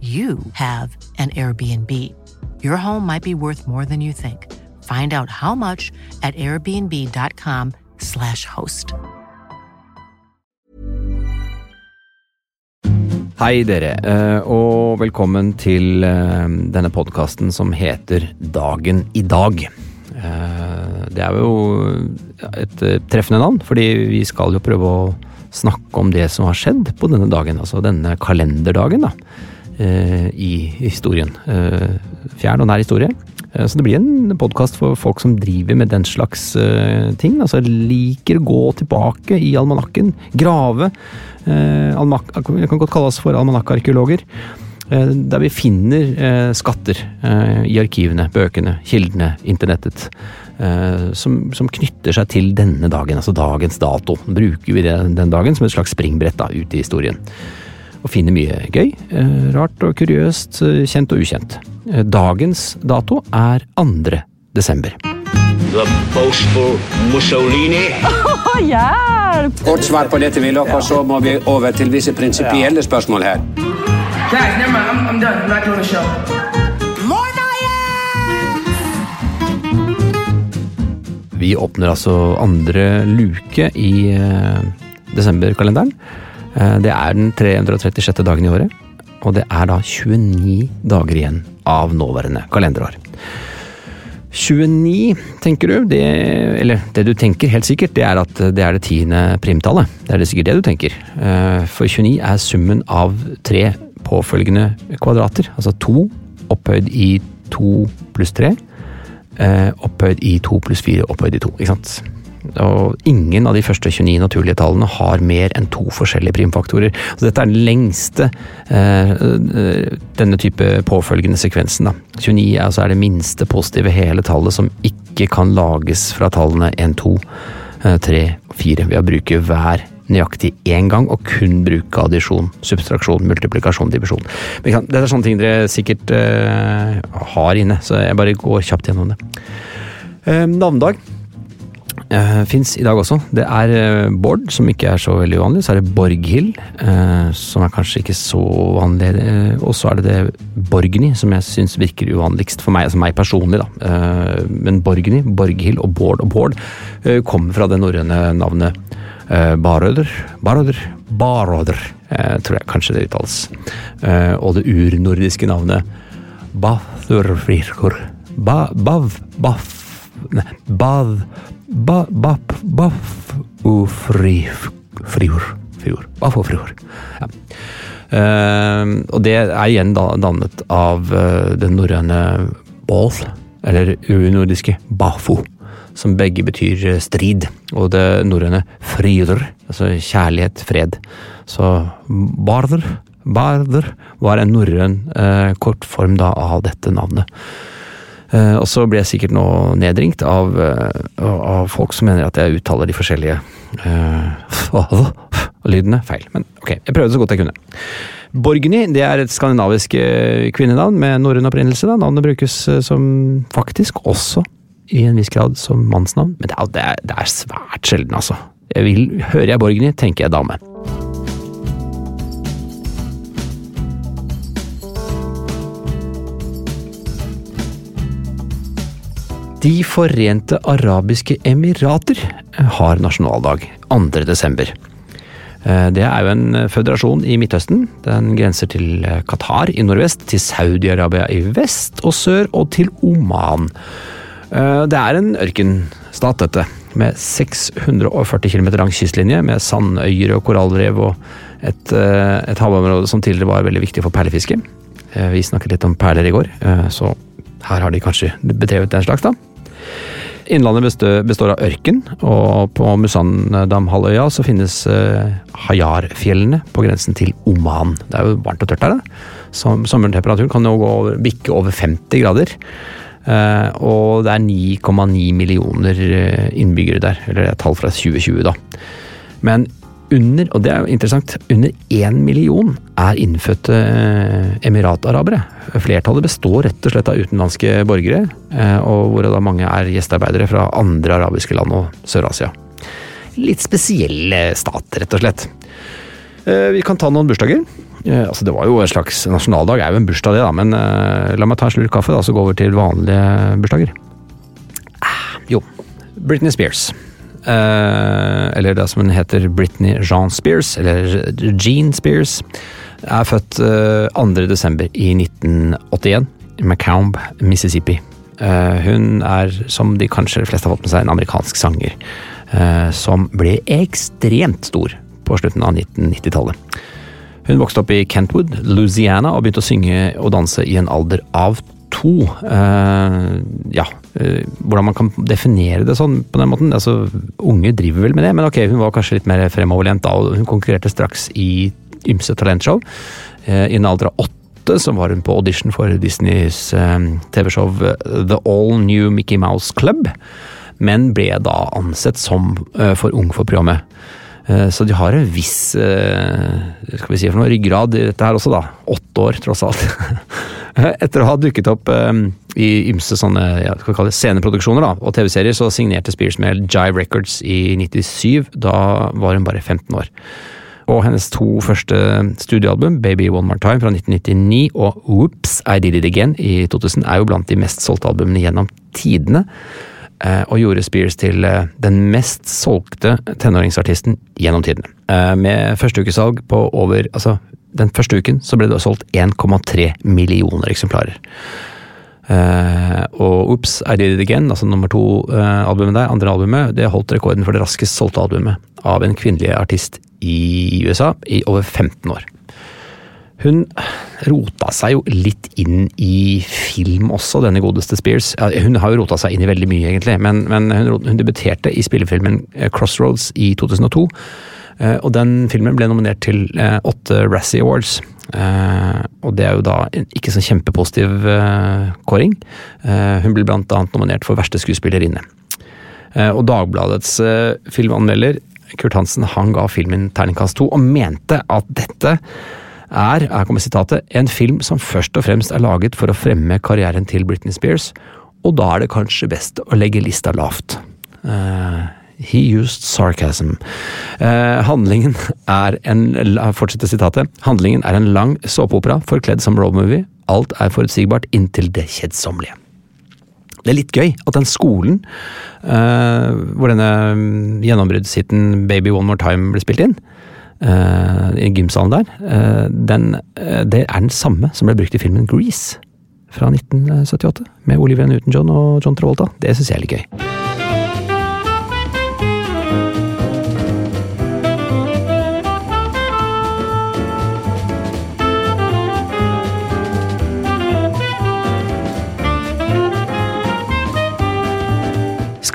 you have an Airbnb. Your home might be worth more than you think. Find out how much at airbnb.com/slash host. Hei dere, eh, og velkommen til eh, denne podkasten som heter Dagen i dag. Eh, Det er jo et treffende navn, fordi vi skal jo prøve å snakke om det som har skjedd på denne dagen, altså denne kalenderdagen, da. Eh, I historien. Eh, Fjern og nær historie. Eh, Så det blir en podkast for folk som driver med den slags ting. Altså liker å gå tilbake i almanakken, grave. Jeg kan godt kalle oss for almanakkarkeologer. Der vi finner skatter i arkivene, bøkene, kildene, internettet. som, som knytter seg til denne dagen, altså dagens dato. Bruker vi det, den dagen som et slags springbrett da, ut i historien. Og finner mye gøy, eh, rart og kuriøst, eh, kjent og ukjent. Eh, Dagens dato er 2. desember. The boastful Mussolini. Kort svar på dette, Willoch, og så må vi over til visse prinsipielle spørsmål her. Guys, never mind. I'm, I'm done. I'm not doing the show. Vi åpner altså andre luke i desemberkalenderen. Eh, det er den 336. dagen i året, og det er da 29 dager igjen av nåværende kalenderår. 29, tenker du, det, eller det du tenker helt sikkert, det er at det er det tiende primtallet. Det er det sikkert det du tenker. Eh, For 29 er summen av tre påfølgende kvadrater, altså to opphøyd i to pluss tre, eh, opphøyd i to pluss fire, opphøyd i to, ikke sant? Og ingen av de første 29 naturlige tallene har mer enn to forskjellige primfaktorer. Så dette er den lengste eh, eh, denne type påfølgende sekvensen. Da. 29 er, altså er det minste positive hele tallet som ikke kan lages fra tallene 1, 2, eh, 3, 4 ved å bruke hver nøyaktig én gang, og kun bruke addisjon, subtraksjon, multiplikasjon, divisjon. Dette er sånne ting dere sikkert eh, har inne, så jeg bare går kjapt gjennom det. Eh, navnedag uh, fins i dag også. Det er eh, Bård, som ikke er så veldig uvanlig. Så er det Borghild, uh, som er kanskje ikke så vanlig. Uh, og så er det det Borgny, som jeg syns virker uvanligst for meg, altså meg personlig. da. Eh, men Borgny, Borghild og Bård og Bård eh, kommer fra det norrøne navnet Barøder. Barøder. Baråder, eh, tror jeg kanskje det uttales. Eh, og det urnordiske navnet Bathurvirkur. Ba, bav, bav, bav ba, bap, og. Ja. Uh, og det er igjen da, dannet av uh, den norrøne bål, eller urnordiske bafo, som begge betyr eh, strid, og det norrøne frider, altså kjærlighet, fred. Så barder, barder var en norrøn uh, kortform da av dette navnet. Eh, og så blir jeg sikkert nå nedringt av, uh, av folk som mener at jeg uttaler de forskjellige uh, lydene feil. Men ok, jeg prøvde så godt jeg kunne. Borgny det er et skandinavisk kvinnenavn med norrøn opprinnelse. da. Navnet brukes som faktisk også i en viss grad som mannsnavn, men det er, det er svært sjelden, altså. Jeg vil, Hører jeg Borgny, tenker jeg dame. De forente arabiske emirater har nasjonaldag 2. desember. Eh, Det er jo en føderasjon i Midtøsten. Den grenser til eh, Qatar i nordvest, til Saudi-Arabia i vest og sør, og til Oman. Eh, Det er en ørkenstat, dette, med 640 km lang kystlinje, med sandøyer og korallrev og et, eh, et havområde som tidligere var veldig viktig for perlefiske. Eh, Vi snakket litt om perler i går, eh, så her har de kanskje bedrevet den slags, da. Innlandet består av ørken, og på Musandamhalvøya så finnes eh, Hayar-fjellene på grensen til Oman. Det er jo varmt og tørt der, da. Sommertemperaturen kan jo over, bikke over 50 grader. Eh, og det er 9,9 millioner eh, innbyggere der, eller det er tall fra 2020, da. Men under, og det er jo interessant, under én million er innfødte eh, emiratarabere. Flertallet består rett og slett av utenlandske borgere, eh, og hvor da mange er gjestearbeidere fra andre arabiske land og Sør-Asia. Litt spesiell stat, rett og slett. Eh, Vi kan ta noen bursdager. Altså, det var jo en slags nasjonaldag, er jo en bursdag det, da, men la meg ta en slurk kaffe, da, så gå over til vanlige bursdager. Ah, jo, Britney Spears. Eh, eller det som hun heter Britney Jean Spears, eller Jean Spears, er født eh, 2. desember i 1981 i Macomb, Mississippi. Eh, hun er, som de kanskje fleste har fått med seg, en amerikansk sanger eh, som ble ekstremt stor på slutten av 1990-tallet. Hun vokste opp i Kentwood, Louisiana, og begynte å synge og danse i en alder av to. Eh, ja, eh, hvordan man kan definere det sånn på den måten. Altså, unge driver vel med det, men ok, hun var kanskje litt mer fremoverlent da, og hun konkurrerte straks i ymse talentshow. Eh, I en alder av åtte så var hun på audition for Disneys TV-show The All New Mickey Mouse Club, men ble da ansett som for ung for programmet. Så de har en viss skal vi si for noe, ryggrad i dette her også, da. Åtte år, tross alt. Etter å ha dukket opp um, i ymse sånne ja, skal vi kalle det sceneproduksjoner da, og TV-serier, så signerte Spears med Jive Records i 97. Da var hun bare 15 år. Og hennes to første studioalbum, Baby One More Time fra 1999 og Whoops, I Did It Again i 2000, er jo blant de mest solgte albumene gjennom tidene eh, og gjorde Spears til eh, den mest solgte tenåringsartisten gjennom tidene. Eh, Med førsteukesalg på over Altså, den første uken så ble det solgt 1,3 millioner eksemplarer. Uh, og Oops, I Did It Again, altså nummer to-albumet der, andre albumet, det holdt rekorden for det raskest solgte albumet av en kvinnelig artist i USA i over 15 år. Hun rota seg jo litt inn i film også, denne godeste Spears. Hun har jo rota seg inn i veldig mye, egentlig, men, men hun, hun debuterte i spillefilmen eh, Crossroads i 2002. eh, Og den filmen ble nominert til eh, åtte Razzie Awards. Eh, og det er jo da en ikke så kjempepositiv kåring. Hun ble blant annet nominert for verste skuespillerinne. Og Dagbladets filmanmelder Kurt Hansen han ga filmen terningkast to, og mente at dette er, her kommer sitatet, en film som først og fremst er laget for å fremme karrieren til Britney Spears, og da er det kanskje best å legge lista lavt. He used sarcasm. Eh, handlingen er en Fortsetter Fortsette sitatet. Handlingen er en lang såpeopera forkledd som roadmovie. Alt er forutsigbart inntil det kjedsommelige. Det er litt gøy at den skolen eh, hvor denne mm, gjennombruddshiten Baby One More Time ble spilt inn, eh, i gymsalen der, eh, den, eh, det er den samme som ble brukt i filmen Grease fra 1978, med Olivia Newton-John og John Travolta. Det syns jeg er litt gøy.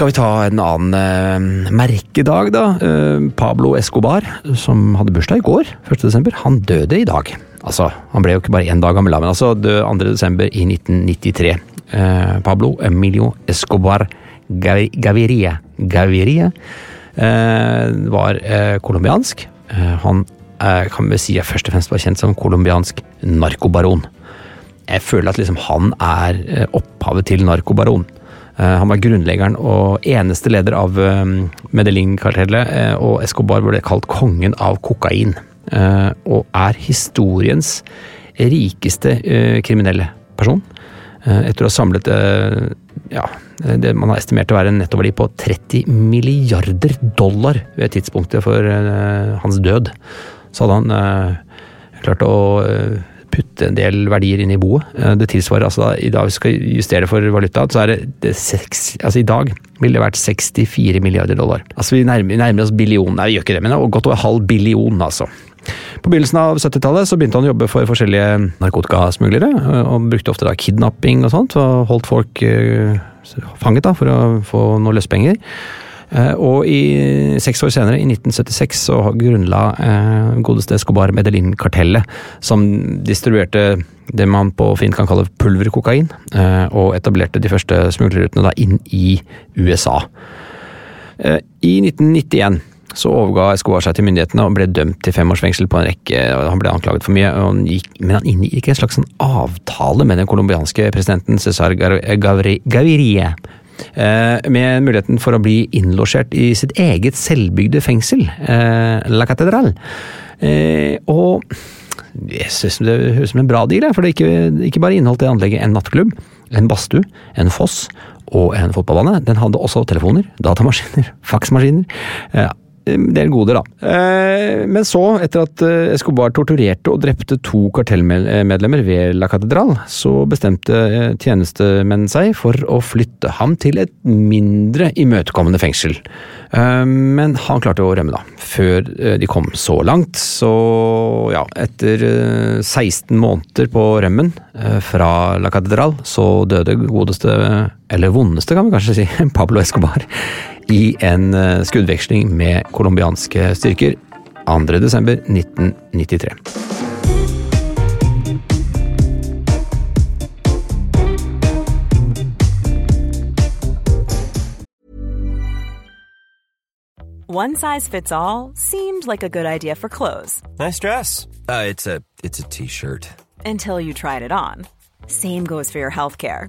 Skal vi ta en annen eh, merkedag, da? Eh, Pablo Escobar, som hadde bursdag i går, 1. desember, han døde i dag. Altså, han ble jo ikke bare én dag gammel, men altså død 2. desember i 1993. Eh, Pablo Emilio Escobar Gaviria, Gaviria eh, var eh, colombiansk. Han er, kan vi si først og fremst var kjent som colombiansk narkobaron. Jeg føler at liksom han er opphavet til narkobaron. Han var grunnleggeren og eneste leder av Medellin-kartellet, og Escobar ble kalt kongen av kokain. Og er historiens rikeste kriminelle person. Etter å ha samlet ja, det man har estimert å være en nettoverdi på 30 milliarder dollar ved tidspunktet for hans død. Så hadde han klart å putte en del verdier inn i boet. Det tilsvarer altså i dag vi skal justere for valuta, så er det, det seks, altså i dag ville det vært 64 milliarder dollar. Altså vi nærmer, nærmer oss billion, nei vi gjør ikke det, men godt over halv billion altså. På begynnelsen av 70-tallet så begynte han å jobbe for forskjellige narkotikasmuglere, og brukte ofte da kidnapping og sånt, og holdt folk fanget da, for å få noe løspenger. Og i seks år senere, i 1976, så grunnla eh, godeste Escobar Medellin-kartellet, som distribuerte det man på fint kan kalle pulverkokain, eh, og etablerte de første smuglerrutene inn i USA. Eh, I 1991 så overga Escobar seg til myndighetene og ble dømt til fem års fengsel på en rekke Han ble anklaget for mye, han gikk, men han inngikk en slags avtale med den colombianske presidenten Cesar Gaviria. Med muligheten for å bli innlosjert i sitt eget selvbygde fengsel, La Catedral. Og jeg synes det høres ut som en bra deal, for det ikke, ikke bare inneholdt det anlegget en nattklubb, en badstue, en foss og en fotballbane. Den hadde også telefoner, datamaskiner, faksmaskiner del goder, da. Men så, etter at Escobar torturerte og drepte to kartellmedlemmer ved La Catedral, så bestemte tjenestemenn seg for å flytte ham til et mindre imøtekommende fengsel. Men han klarte å rømme, da. Før de kom så langt. Så ja, etter 16 måneder på rømmen fra La Catedral, så døde godeste, eller vondeste kan vi kanskje si, Pablo Escobar i en skuddveksling med colombianske styrker 2.12.1993. One size fits all seemed like a good idea for clothes. Nice dress. Uh, it's a it's a t-shirt. Until you tried it on. Same goes for your healthcare.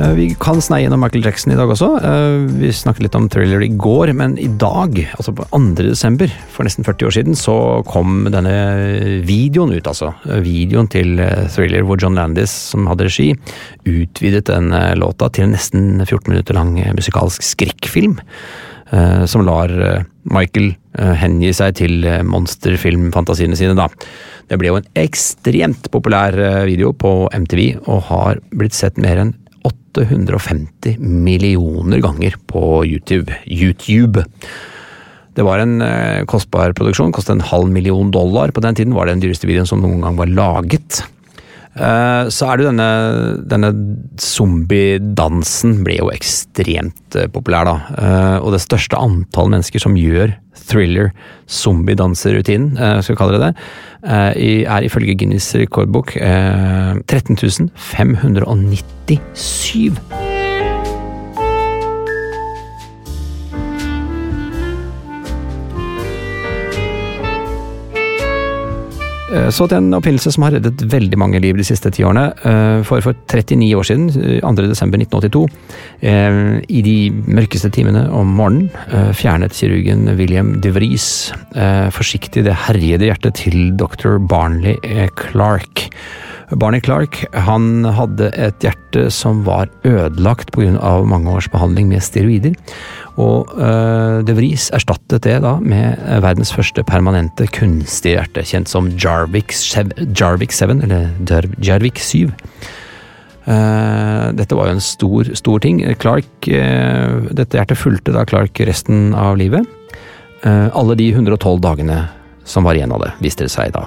Vi kan sneie gjennom Michael Jackson i dag også. Vi snakket litt om thriller i går, men i dag, altså på 2. desember, for nesten 40 år siden, så kom denne videoen ut, altså. Videoen til thriller hvor John Landis, som hadde regi, utvidet den låta til en nesten 14 minutter lang musikalsk skrekkfilm. Som lar Michael hengi seg til monsterfilmfantasiene sine, da. Det ble jo en ekstremt populær video på MTV, og har blitt sett mer enn 850 millioner ganger på YouTube. YouTube. Det var en eh, kostbar produksjon, kostet en halv million dollar. På den tiden var det den dyreste videoen som noen gang var laget. Eh, så er det denne, denne zombiedansen ble jo ekstremt eh, populær, da. Eh, og det største antall mennesker som gjør thriller zombiedanserutinen, skal vi kalle det det, er ifølge Guinness rekordbok 13 597. så til en oppfinnelse som har reddet veldig mange liv de siste ti årene. Eh, for for 39 år siden, 2.12.1982, eh, i de mørkeste timene om morgenen, fjernet kirurgen William de Vries forsiktig det herjede hjertet til dr. Barnley Clark. Barney Clark han hadde et hjerte som var ødelagt pga. mange års behandling med steroider. Og uh, De Vries erstattet det da med verdens første permanente kunstige hjerte, kjent som Jarvik, 7, eller Jarvik 7. Uh, dette var jo en stor, stor ting. Clark, uh, dette hjertet fulgte da Clark resten av livet. Alle de 112 dagene som var igjen av det, viste det seg da.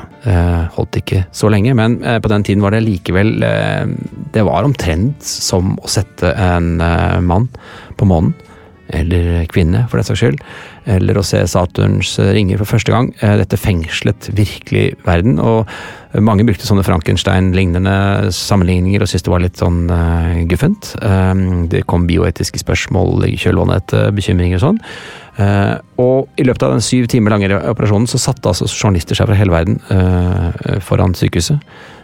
holdt ikke så lenge, men på den tiden var det likevel Det var omtrent som å sette en mann på månen eller kvinne for den saks skyld, eller å se Saturns ringer for første gang. Eh, dette fengslet virkelig verden, og mange brukte sånne Frankenstein-lignende sammenligninger og syntes det var litt sånn uh, guffent. Um, det kom bioetiske spørsmål i kjølvannet etter bekymringer og sånn. Uh, og i løpet av den syv timer lange operasjonen så satte altså journalister seg fra hele verden uh, foran sykehuset.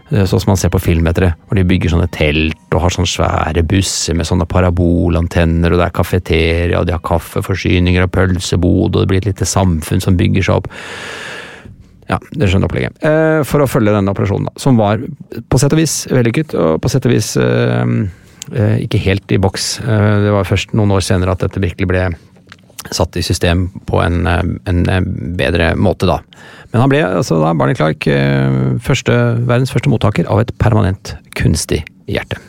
Sånn som man ser på film etter det, hvor de bygger sånne telt og har sånne svære busser med sånne parabolantenner, og det er kafeteria, og de har kaffeforsyninger og pølsebod, og det blir et lite samfunn som bygger seg opp. Ja, dere skjønner opplegget. Eh, for å følge denne operasjonen, da, som var på sett og vis vellykket, og på sett og vis eh, eh, ikke helt i boks. Eh, det var først noen år senere at dette virkelig ble satt i system på en, eh, en eh, bedre måte, da. Men han ble altså da Barney Clark eh, første, verdens første mottaker av et permanent kunstig hjerte.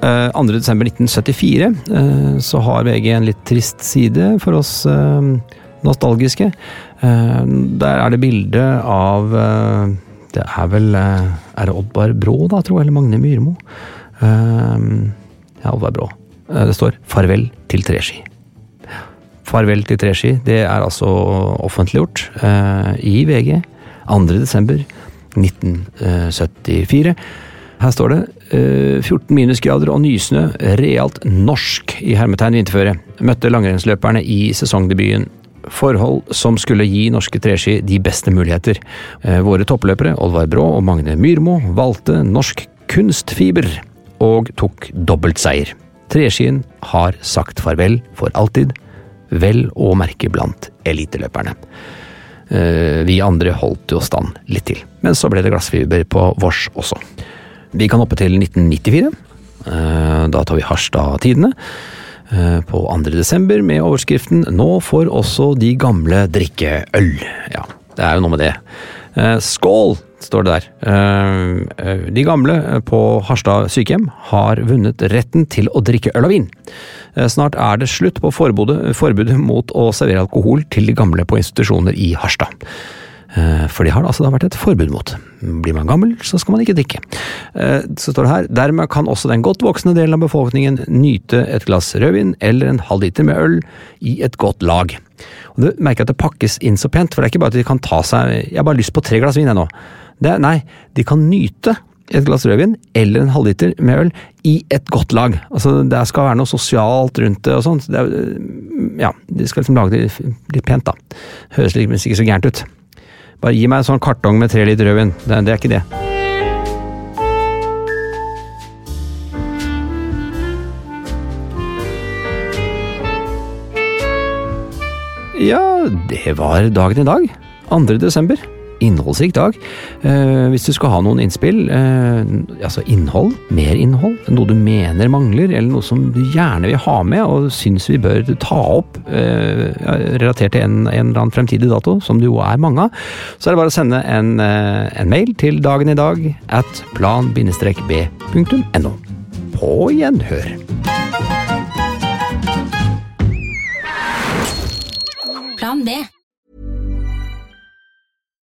Uh, 2.12.1974 uh, så har VG en litt trist side for oss nostalgiske. der er det bilde av det er vel eh, Er det Oddvar Brå, da, tror jeg, eller Magne Myrmo? Uh, ja, Oddvar Brå. Uh, det står 'Farvel til treski'. Farvel til treski, det er altså offentliggjort uh, i VG 2.12.1974. Her står det 14 minusgrader og nysnø, realt norsk i hermetegn vinterføre. Møtte langrennsløperne i sesongdebuten Forhold som skulle gi norske treski de beste muligheter. Eh, våre toppløpere, Oddvar Brå og Magne Myrmo, valgte norsk kunstfiber og tok dobbeltseier. Treskien har sagt farvel for alltid, vel å merke blant eliteløperne. Eh, vi andre holdt jo stand litt til, men så ble det glassfiber på vårs også. Vi kan hoppe til 1994. Eh, da tar vi Harstad-tidene. Eh, på 2. desember med overskriften 'Nå får også de gamle drikke øl'. Ja, det er jo noe med det. Eh, skål, står det der. Eh, de gamle på Harstad sykehjem har vunnet retten til å drikke øl og vin. Snart er det slutt på forbudet, forbudet mot å servere alkohol til de gamle på institusjoner i Harstad. Eh, for det har det altså vært et forbud mot. Blir man gammel, så skal man ikke drikke. Eh, så står det her, dermed kan også den godt voksne delen av befolkningen nyte et glass rødvin eller en halv liter med øl i et godt lag. Og Du merker at det pakkes inn så pent, for det er ikke bare at de kan ta seg 'jeg har bare lyst på tre glass vin', jeg nå. Det, nei, de kan nyte et glass rødvin eller en halvliter med øl i et godt lag. Altså, Det skal være noe sosialt rundt det og sånt. Det ja, De skal liksom lage det litt pent, da. Høres liksom ikke så gærent ut. Bare gi meg en sånn kartong med tre liter rødvin. Det, det er ikke det. Ja, det var dagen i dag. 2. desember innholdsrik dag. Eh, hvis du skal ha noen innspill, eh, altså innhold, mer innhold, noe du mener mangler, eller noe som du gjerne vil ha med og syns vi bør ta opp, eh, relatert til en, en, eller annen fremtidig dato, som det jo er mange av, så er det bare å sende en, en mail til dagen i dag at plan-b.no. På gjenhør. plan B.